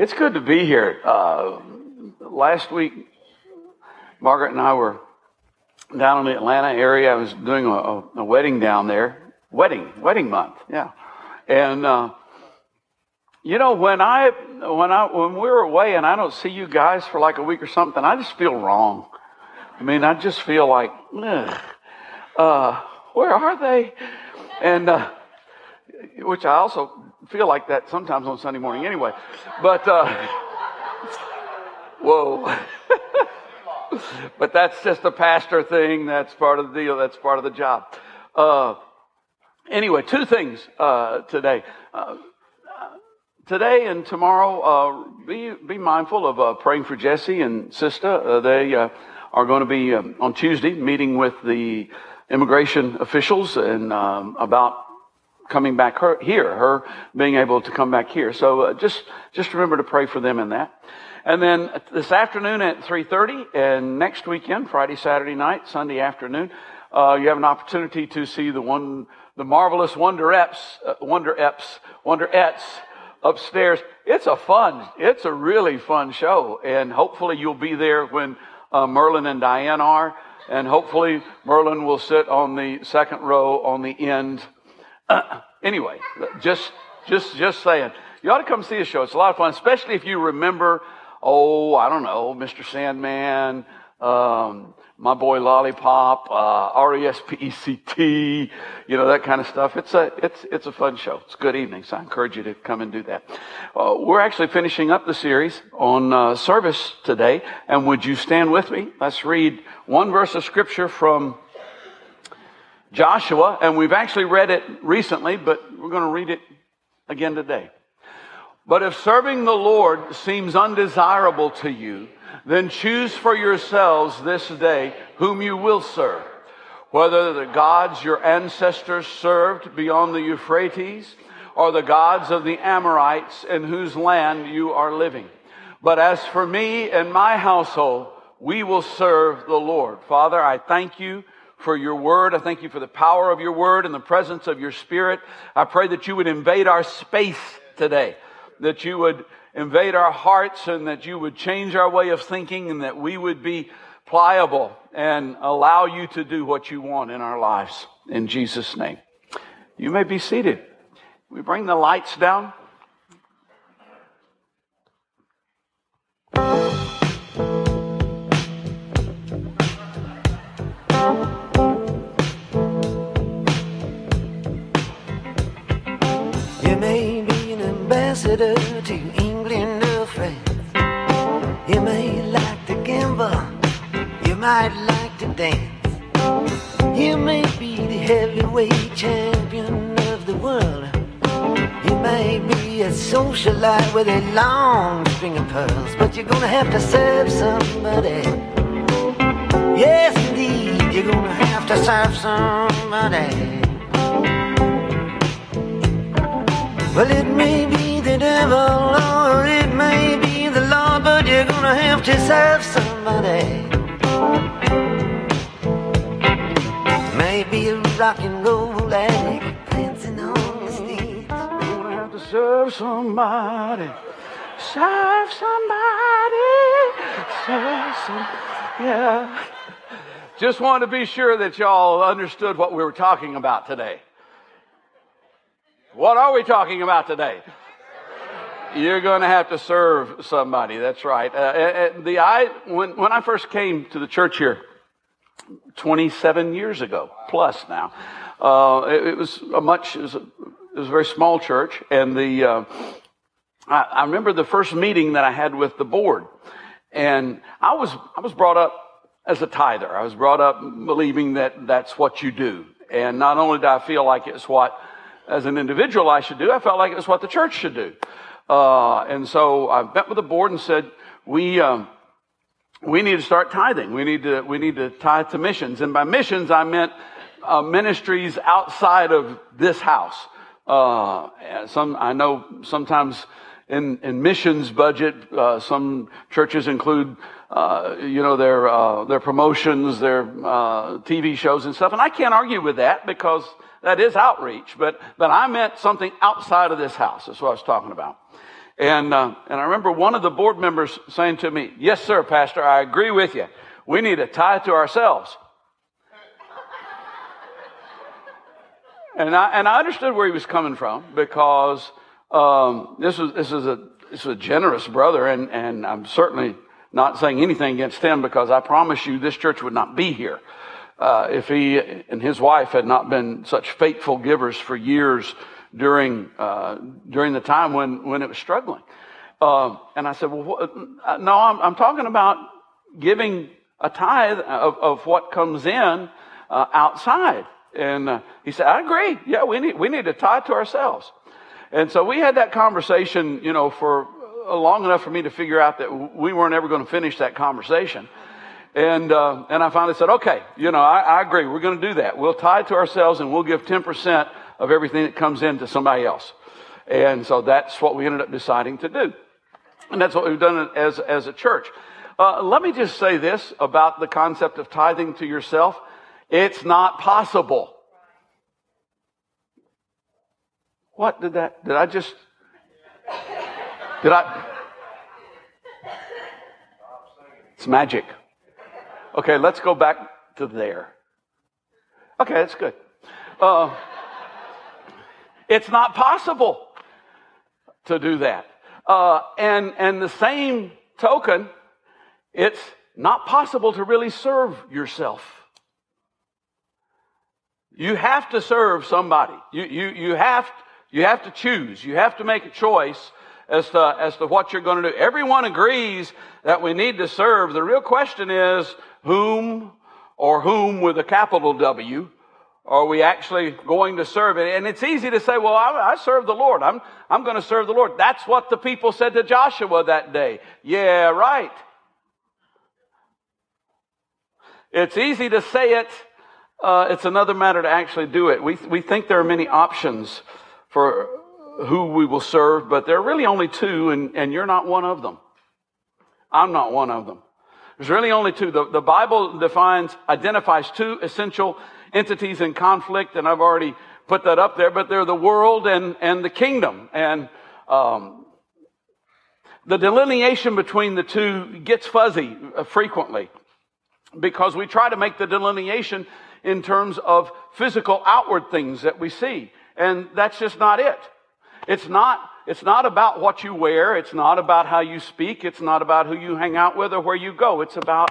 It's good to be here. Uh, last week, Margaret and I were down in the Atlanta area. I was doing a, a wedding down there. Wedding, wedding month, yeah. And uh, you know, when I when I when we were away and I don't see you guys for like a week or something, I just feel wrong. I mean, I just feel like, uh, where are they? And uh, which I also feel like that sometimes on Sunday morning anyway. But, uh, whoa. but that's just a pastor thing. That's part of the deal. That's part of the job. Uh, anyway, two things uh, today. Uh, today and tomorrow, uh, be be mindful of uh, praying for Jesse and Sister. they are going to be um, on Tuesday meeting with the immigration officials and um, about coming back her, here, her being able to come back here. So uh, just just remember to pray for them in that. And then this afternoon at 3:30, and next weekend, Friday, Saturday night, Sunday afternoon, uh, you have an opportunity to see the one, the marvelous Wonderettes, uh, Wonder Wonderettes upstairs. It's a fun, it's a really fun show, and hopefully you'll be there when uh, Merlin and Diane are, and hopefully Merlin will sit on the second row on the end uh, anyway, just, just, just saying. You ought to come see a show. It's a lot of fun, especially if you remember, oh, I don't know, Mr. Sandman, um, my boy Lollipop, uh, R-E-S-P-E-C-T, you know, that kind of stuff. It's a, it's, it's a fun show. It's a good evening, so I encourage you to come and do that. Uh, we're actually finishing up the series on uh, service today, and would you stand with me? Let's read one verse of scripture from Joshua, and we've actually read it recently, but we're going to read it again today. But if serving the Lord seems undesirable to you, then choose for yourselves this day whom you will serve. Whether the gods your ancestors served beyond the Euphrates or the gods of the Amorites in whose land you are living. But as for me and my household, we will serve the Lord. Father, I thank you for your word. I thank you for the power of your word and the presence of your spirit. I pray that you would invade our space today, that you would invade our hearts and that you would change our way of thinking and that we would be pliable and allow you to do what you want in our lives. In Jesus' name. You may be seated. We bring the lights down. To England or France. You may like to gamble, you might like to dance. You may be the heavyweight champion of the world. You may be a socialite with a long string of pearls, but you're gonna have to serve somebody. Yes, indeed, you're gonna have to serve somebody. Well, it may be the devil or it may be the Lord, but you're gonna have to serve somebody. Maybe a rock and roll addict dancing on the stage. Gonna have to serve somebody. Serve somebody. Serve some. Yeah. Just wanted to be sure that y'all understood what we were talking about today. What are we talking about today? You're going to have to serve somebody. That's right. Uh, the I when when I first came to the church here, 27 years ago plus now, uh, it, it, was a much it was a, it was a very small church, and the uh, I, I remember the first meeting that I had with the board, and I was I was brought up as a tither. I was brought up believing that that's what you do, and not only did I feel like it's what as an individual I should do, I felt like it was what the church should do. Uh, and so I met with the board and said, we, um, we need to start tithing. We need to, we need to tithe to missions. And by missions, I meant uh, ministries outside of this house. Uh, some, I know sometimes in, in missions budget, uh, some churches include, uh, you know, their, uh, their promotions, their, uh, TV shows and stuff. And I can't argue with that because that is outreach. But, but I meant something outside of this house. That's what I was talking about. And, uh, and I remember one of the board members saying to me, Yes, sir, Pastor, I agree with you. We need to tie to ourselves. and, I, and I understood where he was coming from because um, this, was, this, was a, this was a generous brother, and, and I'm certainly not saying anything against him because I promise you this church would not be here uh, if he and his wife had not been such faithful givers for years during uh, during the time when when it was struggling. Uh, and I said, "Well, uh, no, I'm, I'm, talking about giving a tithe of, of what comes in uh, outside." And uh, he said, "I agree. Yeah, we need we need to tithe to ourselves." And so we had that conversation, you know, for long enough for me to figure out that we weren't ever going to finish that conversation. And, uh, and I finally said, okay, you know, I, I agree. We're going to do that. We'll tie to ourselves and we'll give 10% of everything that comes in to somebody else. And so that's what we ended up deciding to do. And that's what we've done as, as a church. Uh, let me just say this about the concept of tithing to yourself. It's not possible. What did that, did I just, did I? It's magic. Okay, let's go back to there. Okay, that's good. Uh, it's not possible to do that. Uh, and, and the same token, it's not possible to really serve yourself. You have to serve somebody. You, you, you, have, you have to choose. You have to make a choice as to, as to what you're going to do. Everyone agrees that we need to serve. The real question is whom or whom with a capital W are we actually going to serve? And it's easy to say, well, I, I serve the Lord. I'm, I'm going to serve the Lord. That's what the people said to Joshua that day. Yeah, right. It's easy to say it. Uh, it's another matter to actually do it. We, we think there are many options for who we will serve, but there are really only two, and, and you're not one of them. I'm not one of them. There's really only two. The, the Bible defines, identifies two essential entities in conflict, and I've already put that up there, but they're the world and, and the kingdom. And um, the delineation between the two gets fuzzy uh, frequently because we try to make the delineation in terms of physical outward things that we see. And that's just not it. It's not, it's not about what you wear. It's not about how you speak. It's not about who you hang out with or where you go. It's about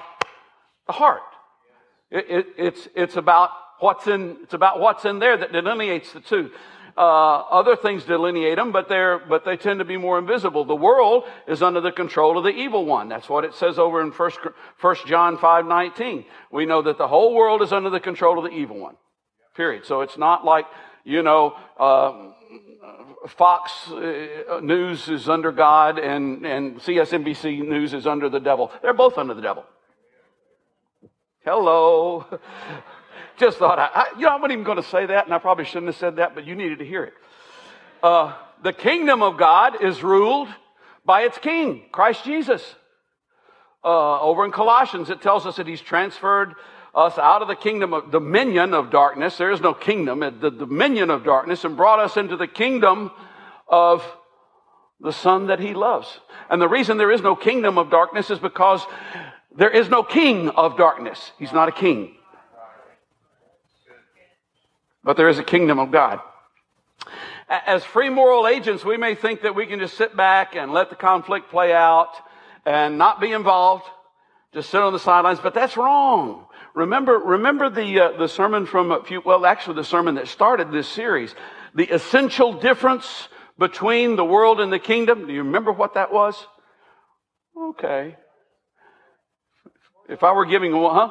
the heart. It, it, it's, it's about what's in, it's about what's in there that delineates the two. Uh, other things delineate them, but they're, but they tend to be more invisible. The world is under the control of the evil one. That's what it says over in First, First John 5, 19. We know that the whole world is under the control of the evil one. Period. So it's not like, you know, uh, Fox uh, News is under God and, and CSNBC News is under the devil. They're both under the devil. Hello. Just thought, I, I, you know, I'm not even going to say that, and I probably shouldn't have said that, but you needed to hear it. Uh, the kingdom of God is ruled by its king, Christ Jesus. Uh, over in Colossians, it tells us that he's transferred us out of the kingdom of dominion of darkness. There is no kingdom, at the dominion of darkness, and brought us into the kingdom of the Son that He loves. And the reason there is no kingdom of darkness is because there is no king of darkness. He's not a king. But there is a kingdom of God. As free moral agents, we may think that we can just sit back and let the conflict play out and not be involved, just sit on the sidelines, but that's wrong. Remember, remember the, uh, the sermon from a few, well, actually the sermon that started this series. The essential difference between the world and the kingdom. Do you remember what that was? Okay. If I were giving, huh?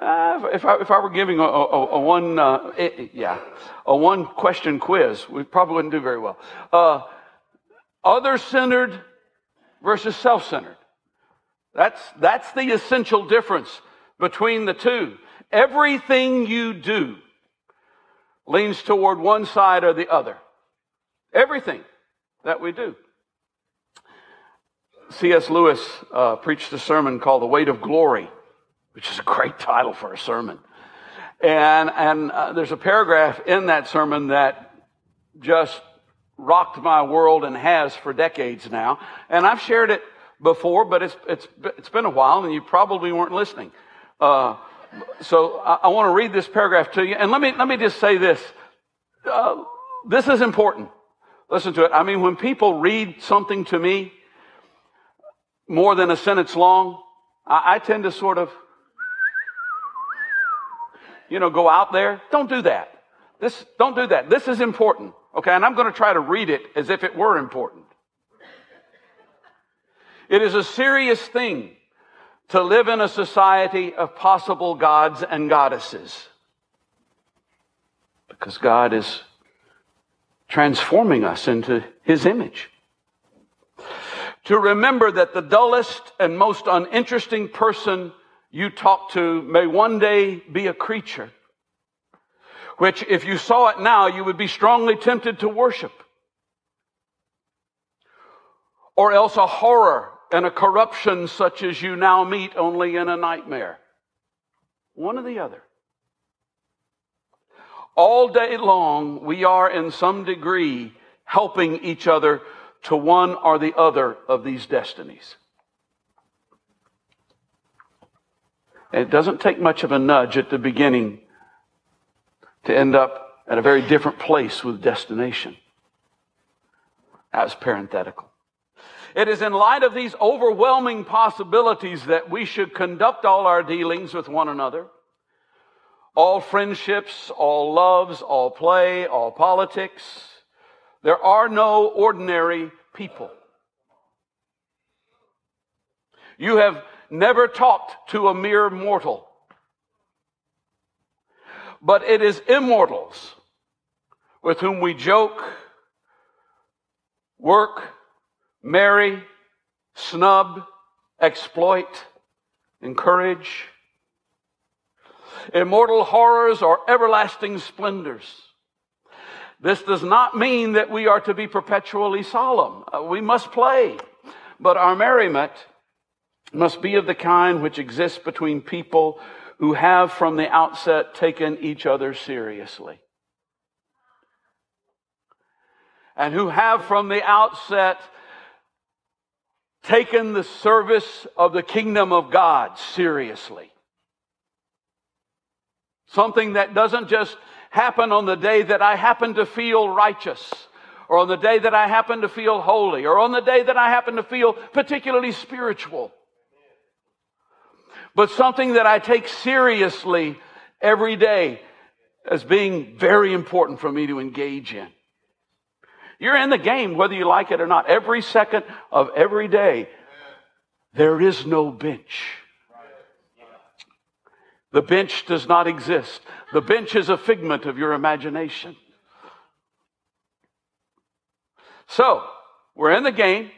Uh, if, I, if I were giving a, a, a one, uh, it, yeah, a one question quiz, we probably wouldn't do very well. Uh, other centered versus self centered. That's, that's the essential difference between the two. Everything you do leans toward one side or the other. Everything that we do. C.S. Lewis uh, preached a sermon called The Weight of Glory, which is a great title for a sermon. And, and uh, there's a paragraph in that sermon that just rocked my world and has for decades now. And I've shared it before, but it's, it's, it's been a while and you probably weren't listening. Uh, so I, I want to read this paragraph to you. And let me, let me just say this. Uh, this is important. Listen to it. I mean, when people read something to me more than a sentence long, I, I tend to sort of, you know, go out there. Don't do that. This, don't do that. This is important. Okay. And I'm going to try to read it as if it were important. It is a serious thing to live in a society of possible gods and goddesses. Because God is transforming us into His image. To remember that the dullest and most uninteresting person you talk to may one day be a creature, which if you saw it now, you would be strongly tempted to worship. Or else a horror and a corruption such as you now meet only in a nightmare. One or the other. All day long, we are in some degree helping each other to one or the other of these destinies. it doesn't take much of a nudge at the beginning to end up at a very different place with destination. As parenthetical. It is in light of these overwhelming possibilities that we should conduct all our dealings with one another. All friendships, all loves, all play, all politics. There are no ordinary people. You have never talked to a mere mortal. But it is immortals with whom we joke, work, marry, snub, exploit, encourage. Immortal horrors or everlasting splendors. This does not mean that we are to be perpetually solemn. Uh, we must play, but our merriment must be of the kind which exists between people who have from the outset taken each other seriously. And who have from the outset taken the service of the kingdom of God seriously. Something that doesn't just happen on the day that I happen to feel righteous, or on the day that I happen to feel holy, or on the day that I happen to feel particularly spiritual. But something that I take seriously every day as being very important for me to engage in. You're in the game whether you like it or not. Every second of every day, there is no bench. The bench does not exist. The bench is a figment of your imagination. So, we're in the game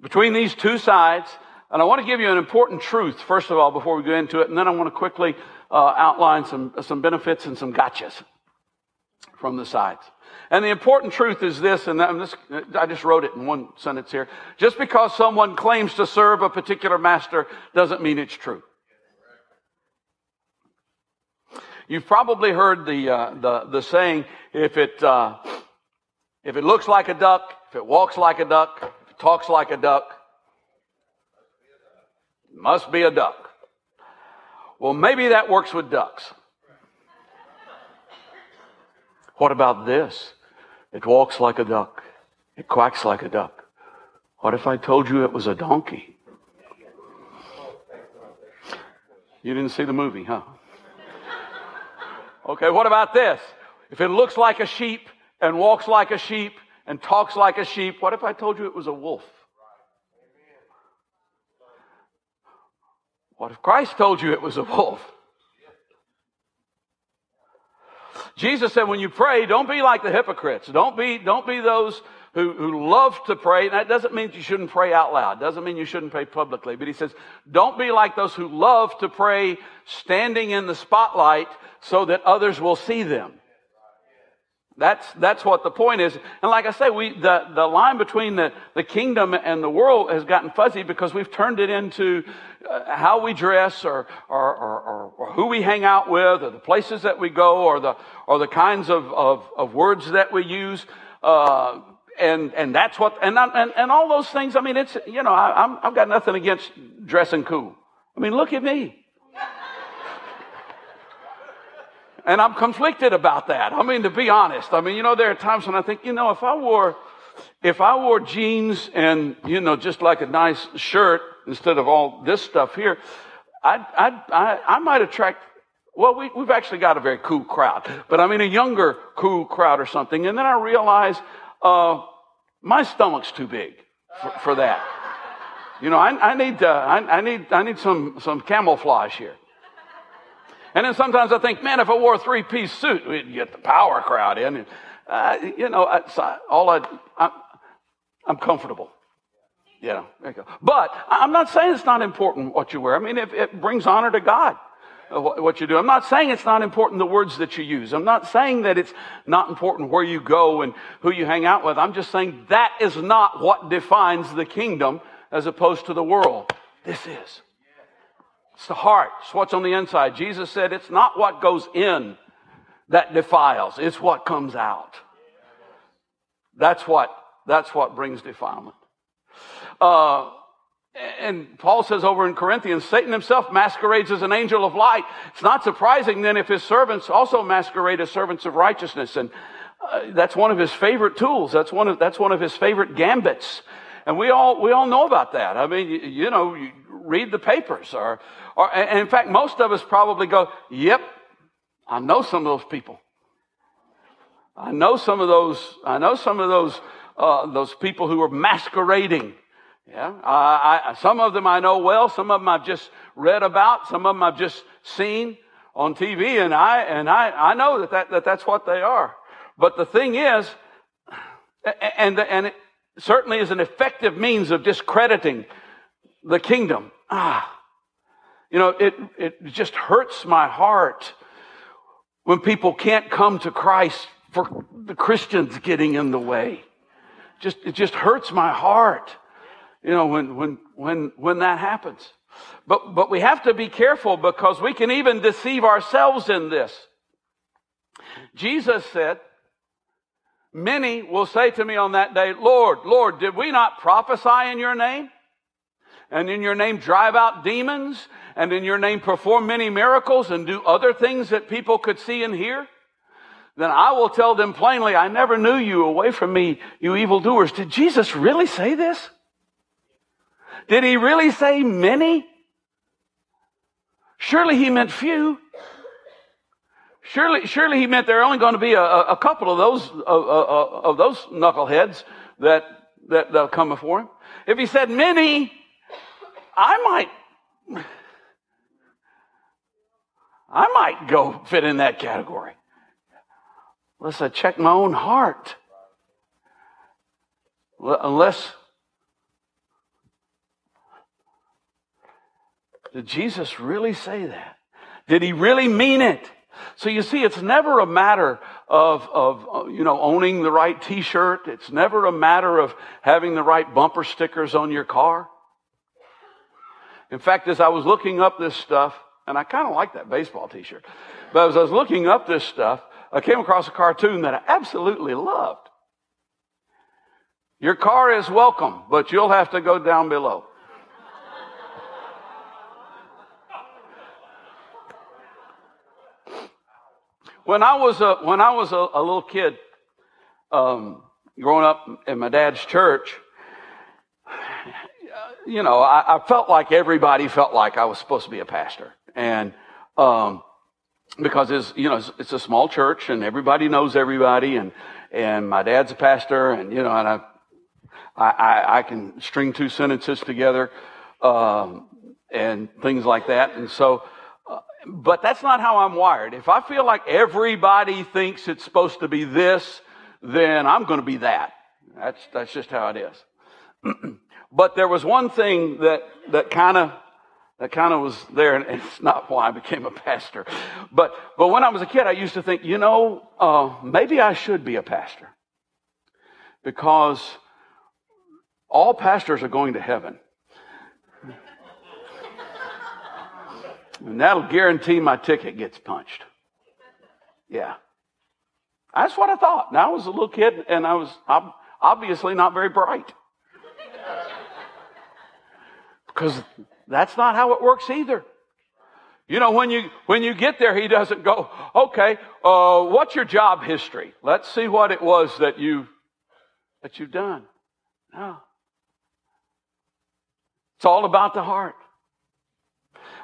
between these two sides. And I want to give you an important truth, first of all, before we go into it. And then I want to quickly uh, outline some, some benefits and some gotchas from the sides. And the important truth is this, and this, I just wrote it in one sentence here. Just because someone claims to serve a particular master doesn't mean it's true. You've probably heard the, uh, the, the saying, if it, uh, if it looks like a duck, if it walks like a duck, if it talks like a duck, must be a duck. Well, maybe that works with ducks. What about this? It walks like a duck. It quacks like a duck. What if I told you it was a donkey? You didn't see the movie, huh? Okay, what about this? If it looks like a sheep and walks like a sheep and talks like a sheep, what if I told you it was a wolf? What if Christ told you it was a wolf? Jesus said, when you pray, don't be like the hypocrites. Don't be, don't be those who, who love to pray. And that doesn't mean you shouldn't pray out loud. Doesn't mean you shouldn't pray publicly. But he says, don't be like those who love to pray standing in the spotlight so that others will see them. That's, that's what the point is. And like I say, we, the, the line between the, the kingdom and the world has gotten fuzzy because we've turned it into uh, how we dress or, or, or, or, who we hang out with or the places that we go or the, or the kinds of, of, of words that we use. Uh, and, and that's what, and, and, and all those things. I mean, it's, you know, I, I'm, I've got nothing against dressing cool. I mean, look at me. And I'm conflicted about that. I mean, to be honest, I mean, you know, there are times when I think, you know, if I wore, if I wore jeans and, you know, just like a nice shirt instead of all this stuff here, I, I, I, I might attract, well, we, we've actually got a very cool crowd, but I mean a younger cool crowd or something. And then I realize, uh, my stomach's too big for, for that. You know, I, I need, uh, I, I need, I need some, some camouflage here. And then sometimes I think, man, if I wore a three piece suit, we'd get the power crowd in. And, uh, you know, I, all I, I, I'm comfortable. Yeah, there you go. But I'm not saying it's not important what you wear. I mean, if it brings honor to God, uh, what you do. I'm not saying it's not important the words that you use. I'm not saying that it's not important where you go and who you hang out with. I'm just saying that is not what defines the kingdom as opposed to the world. This is. It's the heart. It's what's on the inside. Jesus said it's not what goes in that defiles. It's what comes out. That's what, that's what brings defilement. Uh, and Paul says over in Corinthians, Satan himself masquerades as an angel of light. It's not surprising then if his servants also masquerade as servants of righteousness. And uh, that's one of his favorite tools. That's one of, that's one of his favorite gambits. And we all, we all know about that. I mean, you, you know, you read the papers or, or, and in fact, most of us probably go, yep, I know some of those people. I know some of those, I know some of those, uh, those people who are masquerading. Yeah, I, I, some of them I know well. Some of them I've just read about. Some of them I've just seen on TV, and I and I, I know that, that, that that's what they are. But the thing is, and and it certainly is an effective means of discrediting the kingdom. Ah, you know, it, it just hurts my heart when people can't come to Christ for the Christians getting in the way. Just, it just hurts my heart, you know, when, when, when, when that happens. But, but we have to be careful because we can even deceive ourselves in this. Jesus said, Many will say to me on that day, Lord, Lord, did we not prophesy in your name? And in your name drive out demons? and in your name perform many miracles and do other things that people could see and hear, then I will tell them plainly, I never knew you away from me, you evildoers. Did Jesus really say this? Did he really say many? Surely he meant few. Surely, surely he meant there are only going to be a, a couple of those of, those knuckleheads that that they'll come before him. If he said many, I might I might go fit in that category. Unless I check my own heart. Unless. Did Jesus really say that? Did he really mean it? So you see, it's never a matter of, of, you know, owning the right t-shirt. It's never a matter of having the right bumper stickers on your car. In fact, as I was looking up this stuff, and I kind of like that baseball t shirt. But as I was looking up this stuff, I came across a cartoon that I absolutely loved. Your car is welcome, but you'll have to go down below. when I was a, when I was a, a little kid, um, growing up in my dad's church, you know, I, I, felt like everybody felt like I was supposed to be a pastor. And, um, because it's, you know, it's, it's, a small church and everybody knows everybody and, and my dad's a pastor and, you know, and I, I, I can string two sentences together, um, and things like that. And so, uh, but that's not how I'm wired. If I feel like everybody thinks it's supposed to be this, then I'm going to be that. That's, that's just how it is. but there was one thing that, that kind of That kind of was there, and it's not why I became a pastor. But, but when I was a kid, I used to think, you know, uh, maybe I should be a pastor. Because all pastors are going to heaven. And that'll guarantee my ticket gets punched. Yeah. That's what I thought. Now I was a little kid and I was obviously not very bright. Because that's not how it works either. You know, when you, when you get there, he doesn't go, okay, uh, what's your job history? Let's see what it was that you, that you've done. No. It's all about the heart.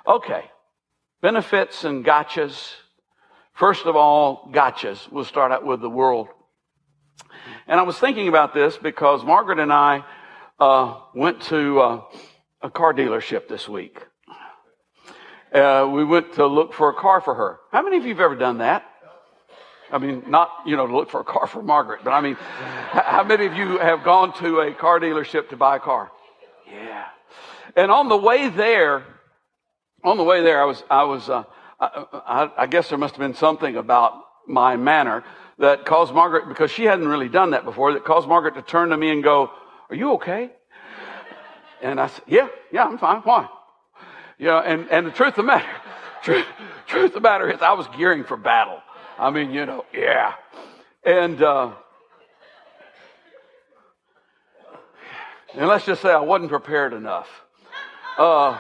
Okay. Benefits and gotchas. First of all, gotchas. We'll start out with the world. And I was thinking about this because Margaret and I uh, went to uh, a car dealership this week. Uh, we went to look for a car for her. How many of you have ever done that? I mean, not, you know, to look for a car for Margaret, but I mean, how many of you have gone to a car dealership to buy a car? Yeah. And on the way there, on the way there, I was, I was, uh, I, I, guess there must have been something about my manner that caused Margaret, because she hadn't really done that before, that caused Margaret to turn to me and go, are you okay? And I said, yeah, yeah, I'm fine. Why? You know, and, and the truth of the matter, truth, truth of the matter is I was gearing for battle. I mean, you know, yeah. And, uh, and let's just say I wasn't prepared enough. Uh,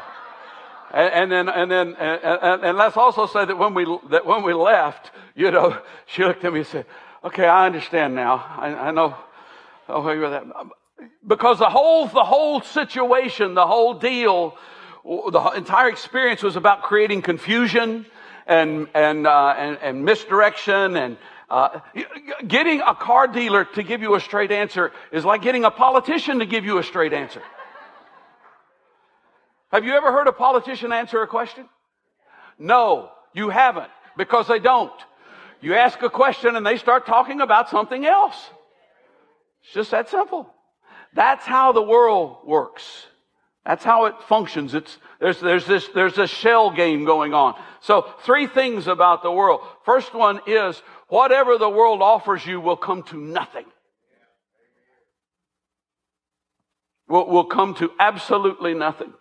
and, and then, and then, and, and, and, let's also say that when we, that when we left, you know, she looked at me and said, okay, I understand now. I, I know. Oh, you that. Because the whole, the whole situation, the whole deal, the entire experience was about creating confusion and, and, uh, and, and misdirection and, uh, getting a car dealer to give you a straight answer is like getting a politician to give you a straight answer. Have you ever heard a politician answer a question? No, you haven't, because they don't. You ask a question and they start talking about something else. It's just that simple. That's how the world works. That's how it functions. It's, there's, there's this, there's a shell game going on. So three things about the world. First one is whatever the world offers you will come to nothing. Will, will come to absolutely nothing.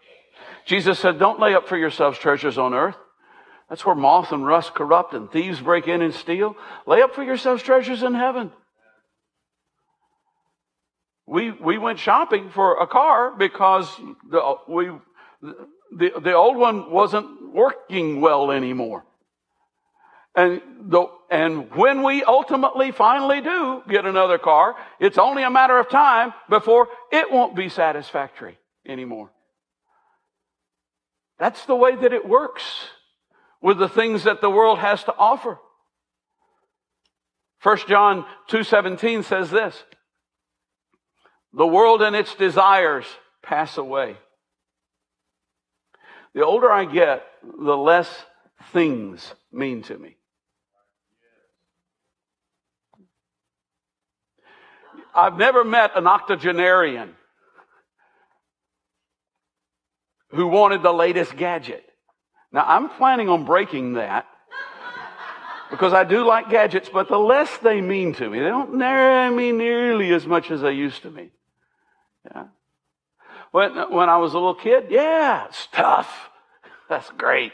Jesus said, Don't lay up for yourselves treasures on earth. That's where moth and rust corrupt and thieves break in and steal. Lay up for yourselves treasures in heaven. We, we went shopping for a car because the, we, the, the old one wasn't working well anymore. And the, and when we ultimately finally do get another car, it's only a matter of time before it won't be satisfactory anymore. That's the way that it works with the things that the world has to offer. 1 John 2:17 says this: The world and its desires pass away. The older I get, the less things mean to me. I've never met an octogenarian who wanted the latest gadget. Now, I'm planning on breaking that because I do like gadgets, but the less they mean to me, they don't mean nearly as much as they used to me. Yeah. When, when I was a little kid, yeah, stuff. That's great.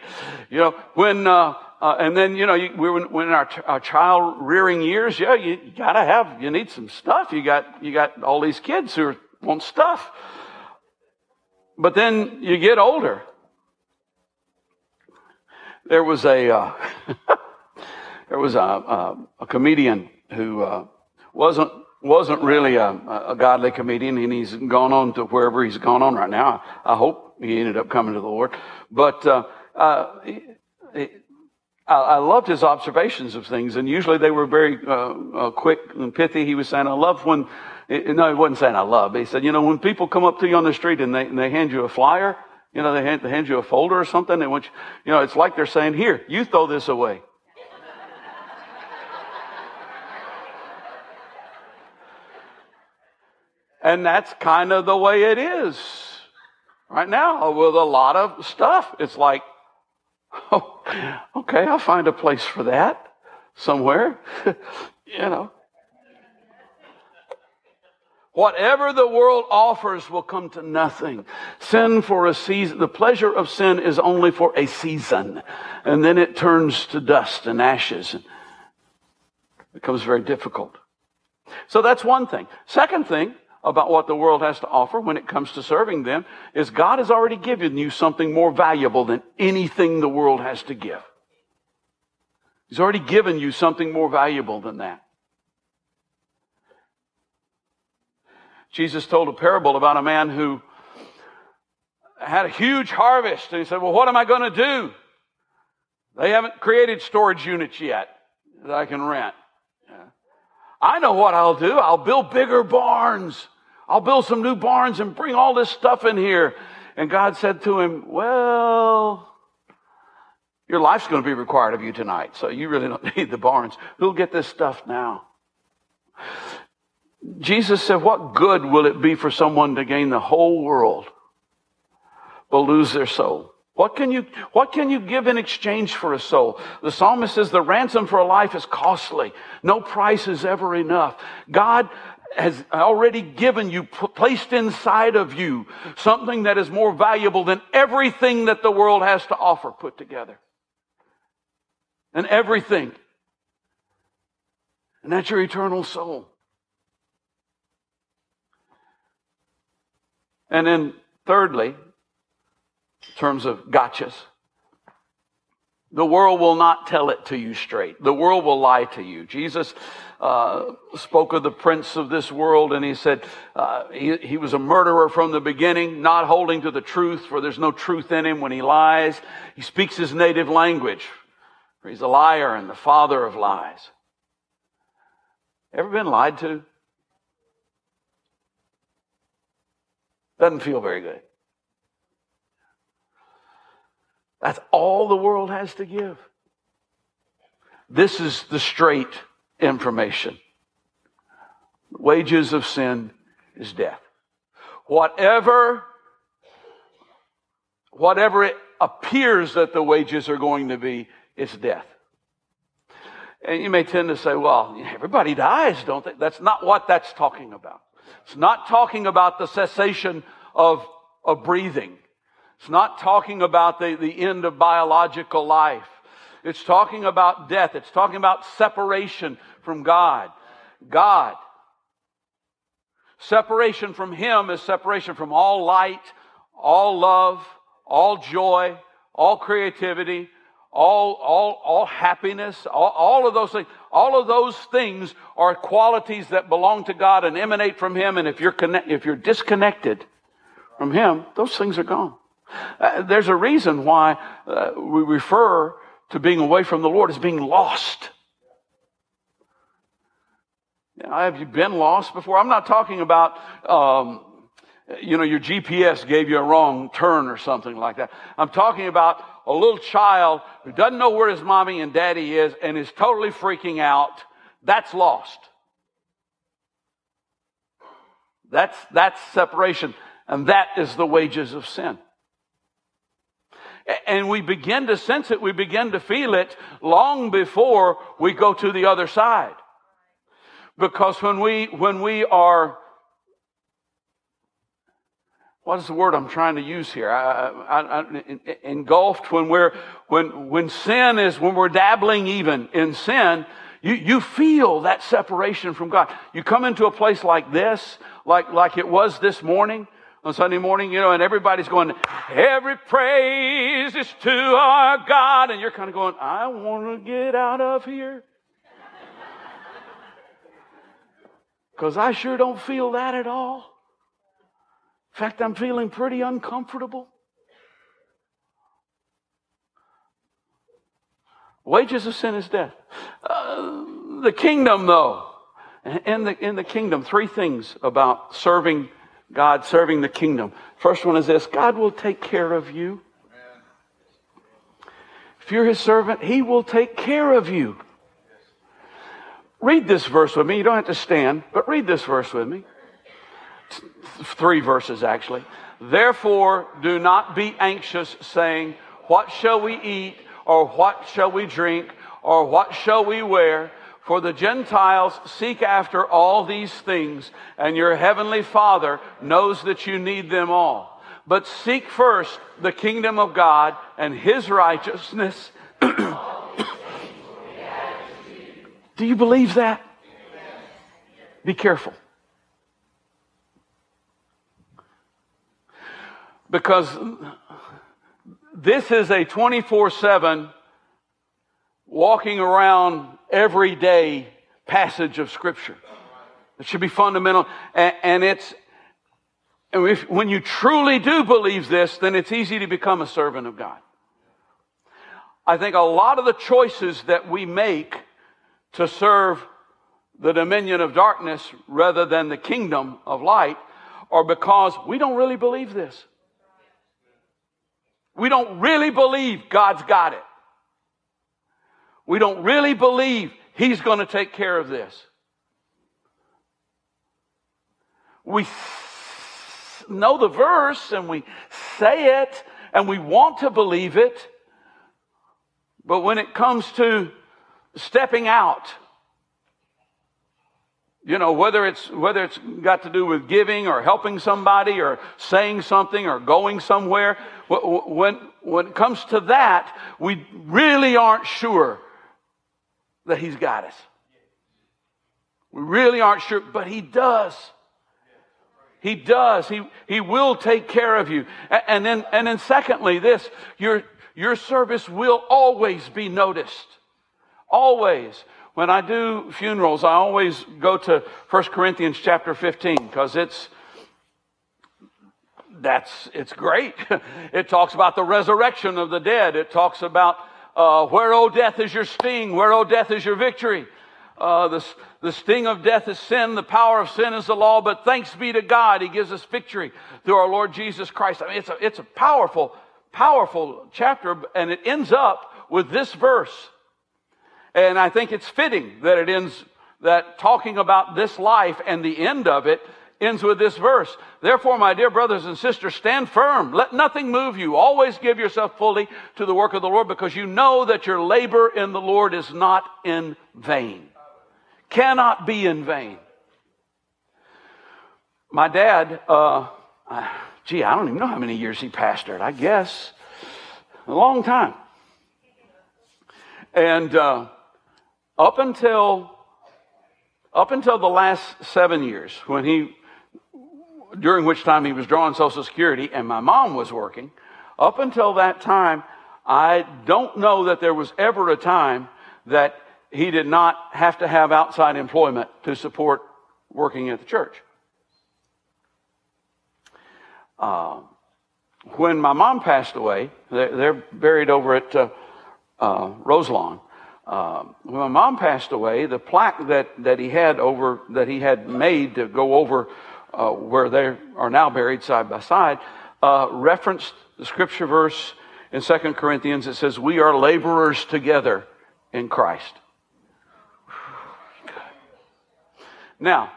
You know, when, uh, uh, and then, you know, you, we were when our, our child rearing years, yeah, you, you, gotta have, you need some stuff. You got, you got all these kids who want stuff. But then you get older. There was a uh, there was a, a, a comedian who uh, wasn't wasn't really a, a, godly comedian, and he's gone on to wherever he's gone on right now. I hope he ended up coming to the Lord. But uh, uh, I, I loved his observations of things, and usually they were very uh, uh, quick and pithy. He was saying, "I love when no, he wasn't saying I love. He said, you know, when people come up to you on the street and they, and they hand you a flyer, you know, they hand, they hand you a folder or something, they want you, you know, it's like they're saying, here, you throw this away. And that's kind of the way it is Right now, with a lot of stuff, it's like, oh, okay, I'll find a place for that somewhere. you know. Whatever the world offers will come to nothing. Sin for a season, the pleasure of sin is only for a season. And then it turns to dust and ashes and becomes very difficult. So that's one thing. Second thing about what the world has to offer when it comes to serving them is God has already given you something more valuable than anything the world has to give. He's already given you something more valuable than that. Jesus told a parable about a man who had a huge harvest and he said, well, what am I going to do? They haven't created storage units yet that I can rent. I know what I'll do. I'll build bigger barns. I'll build some new barns and bring all this stuff in here. And God said to him, well, your life's going to be required of you tonight, so you really don't need the barns. Who'll get this stuff now? Jesus said, What good will it be for someone to gain the whole world but lose their soul? What can you, what can you give in exchange for a soul? The psalmist says the ransom for a life is costly. No price is ever enough. God has already given you, placed inside of you something that is more valuable than everything that the world has to offer put together. And everything. And that's your eternal soul. And then thirdly, in terms of gotchas, the world will not tell it to you straight. The world will lie to you. Jesus uh, spoke of the prince of this world, and he said uh, he, he was a murderer from the beginning, not holding to the truth, for there's no truth in him when he lies. He speaks his native language, for he's a liar and the father of lies. Ever been lied to? Doesn't feel very good. That's all the world has to give. This is the straight information. Wages of sin is death. Whatever, whatever it appears that the wages are going to be, it's death. And you may tend to say, well, everybody dies, don't they? That's not what that's talking about. It's not talking about the cessation of, of breathing. It's not talking about the, the end of biological life. It's talking about death. It's talking about separation from God. God. Separation from Him is separation from all light, all love, all joy, all creativity, all, all, all happiness, all, all of those things. All of those things are qualities that belong to God and emanate from Him. And if you're, connect, if you're disconnected from Him, those things are gone. Uh, there's a reason why uh, we refer to being away from the Lord as being lost. have you been lost before? I'm not talking about, um, you know, your GPS gave you a wrong turn or something like that. I'm talking about a little child who doesn't know where his mommy and daddy is and is totally freaking out. That's lost. That's, that's separation. And that is the wages of sin. And we begin to sense it, we begin to feel it long before we go to the other side. Because when we, when we are, what is the word I'm trying to use here? I, I, I, engulfed when we're, when, when sin is, when we're dabbling even in sin, you, you feel that separation from God. You come into a place like this, like, like it was this morning, on Sunday morning, you know, and everybody's going, every praise is to our God. And you're kind of going, I want to get out of here. Because I sure don't feel that at all. In fact, I'm feeling pretty uncomfortable. Wages of sin is death. Uh, the kingdom, though, in the, in the kingdom, three things about serving God, serving the kingdom. First one is this God will take care of you. If you're his servant, he will take care of you. Read this verse with me. You don't have to stand, but read this verse with me. three verses actually. Therefore, do not be anxious, saying, What shall we eat, or what shall we drink, or what shall we wear? For the Gentiles seek after all these things, and your heavenly Father knows that you need them all. But seek first the kingdom of God and his righteousness. Do you believe that? Be careful. Because this is a 24 7 walking around every day passage of Scripture. It should be fundamental. And, and it's, and if, when you truly do believe this, then it's easy to become a servant of God. I think a lot of the choices that we make to serve the dominion of darkness rather than the kingdom of light are because we don't really believe this. We don't really believe God's got it. We don't really believe He's going to take care of this. We know the verse and we say it and we want to believe it, but when it comes to stepping out, you know, whether it's, whether it's got to do with giving or helping somebody or saying something or going somewhere, when, when it comes to that, we really aren't sure that He's got us. We really aren't sure, but He does. He does. He, he will take care of you. And then, and then secondly, this, your, your service will always be noticed. Always. When I do funerals, I always go to 1 Corinthians chapter 15 because it's, that's, it's great. it talks about the resurrection of the dead. It talks about, uh, where, O death, is your sting? Where, O death, is your victory? Uh, the, the sting of death is sin. The power of sin is the law. But thanks be to God, He gives us victory through our Lord Jesus Christ. I mean, it's a, it's a powerful, powerful chapter, and it ends up with this verse. And I think it's fitting that it ends, that talking about this life and the end of it ends with this verse. Therefore, my dear brothers and sisters, stand firm. Let nothing move you. Always give yourself fully to the work of the Lord because you know that your labor in the Lord is not in vain cannot be in vain. My dad, uh, gee, I don't even know how many years he pastored. I guess a long time. And uh, up until up until the last seven years, when he during which time he was drawing Social Security and my mom was working, up until that time, I don't know that there was ever a time that he did not have to have outside employment to support working at the church. Uh, when my mom passed away, they're, buried over at uh, uh, Roselawn. Uh, when my mom passed away, the plaque that, that he had over that he had made to go over uh, where they are now buried side by side uh, referenced the scripture verse in Second Corinthians. It says, "We are laborers together in Christ." Now,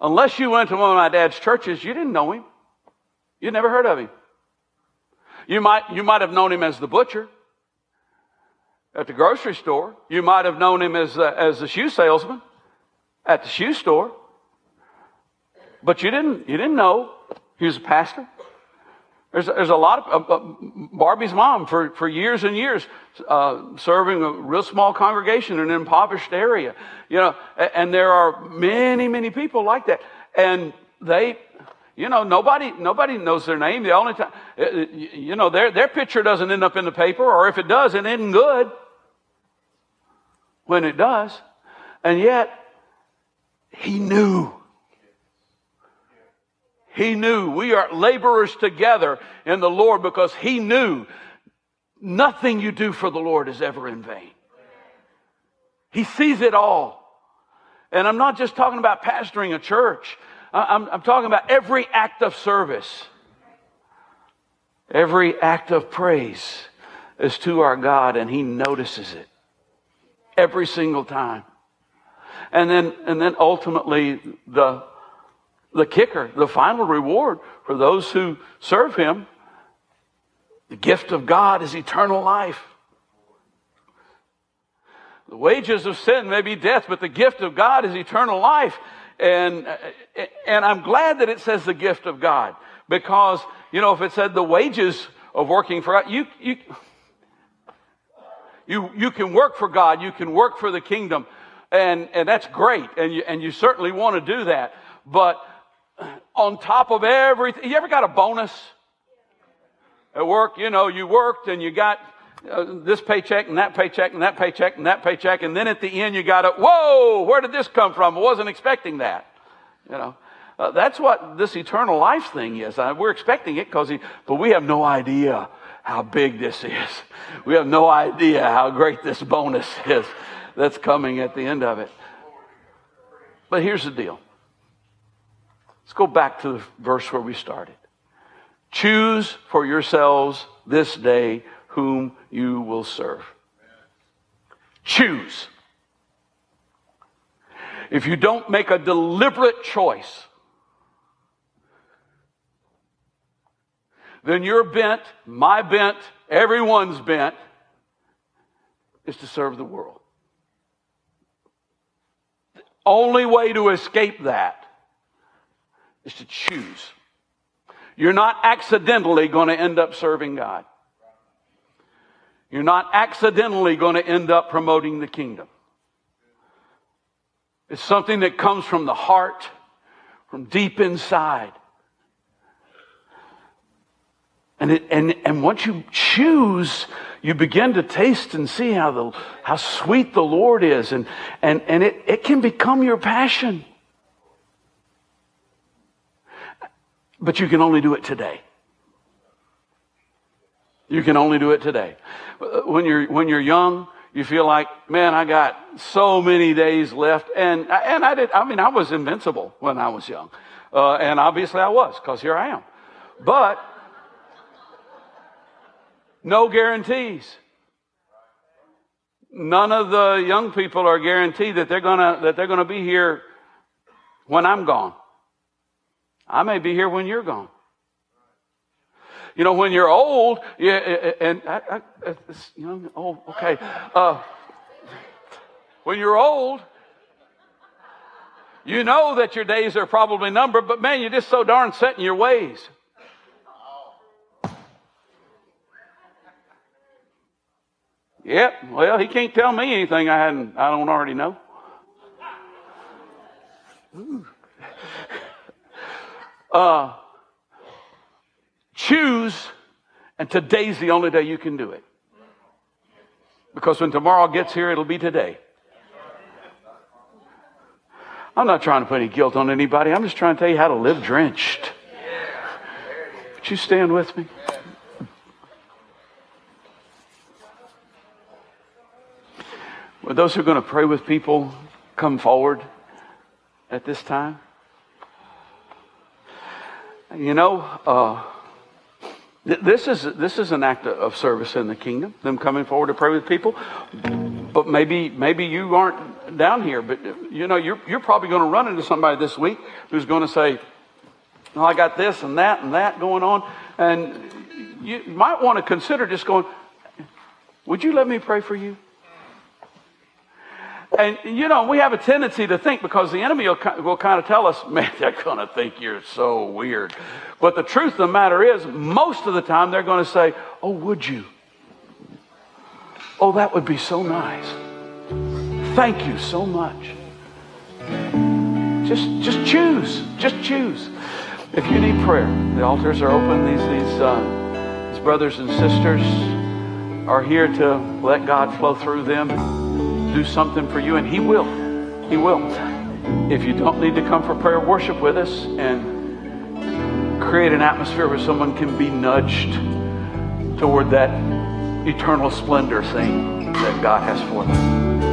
unless you went to one of my dad's churches, you didn't know him. You never heard of him. You might, you might have known him as the butcher at the grocery store. You might have known him as, uh, as the shoe salesman at the shoe store. But you didn't, you didn't know he was a pastor. There's, there's a lot of, uh, Barbie's mom for, for years and years, uh, serving a real small congregation in an impoverished area, you know, and there are many, many people like that. And they, you know, nobody, nobody knows their name. The only time, uh, uh, you know, their, their picture doesn't end up in the paper, or if it does, it isn't good when it does. And yet, he knew he knew we are laborers together in the Lord because he knew nothing you do for the Lord is ever in vain. He sees it all. And I'm not just talking about pastoring a church. I'm, I'm talking about every act of service. Every act of praise is to our God and he notices it every single time. And then, and then ultimately the, the kicker, the final reward for those who serve him, the gift of God is eternal life. The wages of sin may be death, but the gift of God is eternal life. And, and I'm glad that it says the gift of God because, you know, if it said the wages of working for God, you, you, you, you can work for God, you can work for the kingdom, and, and that's great, and you, and you certainly want to do that. But on top of everything, you ever got a bonus at work? You know, you worked and you got uh, this paycheck and that paycheck and that paycheck and that paycheck, and then at the end you got it. Whoa, where did this come from? I wasn't expecting that. You know, uh, that's what this eternal life thing is. Uh, we're expecting it because, but we have no idea how big this is. We have no idea how great this bonus is that's coming at the end of it. But here's the deal. Let's go back to the verse where we started. Choose for yourselves this day whom you will serve. Choose. If you don't make a deliberate choice, then your bent, my bent, everyone's bent is to serve the world. Only way to escape that is to choose. You're not accidentally going to end up serving God. You're not accidentally going to end up promoting the kingdom. It's something that comes from the heart, from deep inside. And, it, and, and once you choose, you begin to taste and see how, the, how sweet the Lord is. And, and, and it, it can become your passion. But you can only do it today. You can only do it today. When you're, when you're young, you feel like, man, I got so many days left. And, and I did, I mean, I was invincible when I was young. Uh, and obviously I was, because here I am. But, no guarantees. None of the young people are guaranteed that they're gonna, that they're gonna be here when I'm gone. I may be here when you're gone. You know, when you're old, yeah, eh, eh, and I, I, eh, you know, oh, okay. Uh, when you're old, you know that your days are probably numbered, but man, you're just so darn set in your ways. Yep. Well, he can't tell me anything I hadn't, I don't already know. Uh, Choose, and today's the only day you can do it. Because when tomorrow gets here, it'll be today. I'm not trying to put any guilt on anybody. I'm just trying to tell you how to live drenched. Would you stand with me? Would those who are going to pray with people come forward at this time? You know, uh, this is, this is an act of service in the kingdom, them coming forward to pray with people. But maybe, maybe you aren't down here, but you know, you're, you're probably going to run into somebody this week who's going to say, oh, I got this and that and that going on. And you might want to consider just going, would you let me pray for you? And, you know, we have a tendency to think because the enemy will, will kind of tell us, man, they're going to think you're so weird. But the truth of the matter is, most of the time they're going to say, oh, would you? Oh, that would be so nice. Thank you so much. Just, just choose. Just choose. If you need prayer, the altars are open. These, these, uh, these brothers and sisters are here to let God flow through them do something for you, and He will. He will. If you don't need to come for prayer, worship with us and create an atmosphere where someone can be nudged toward that eternal splendor thing that God has for them.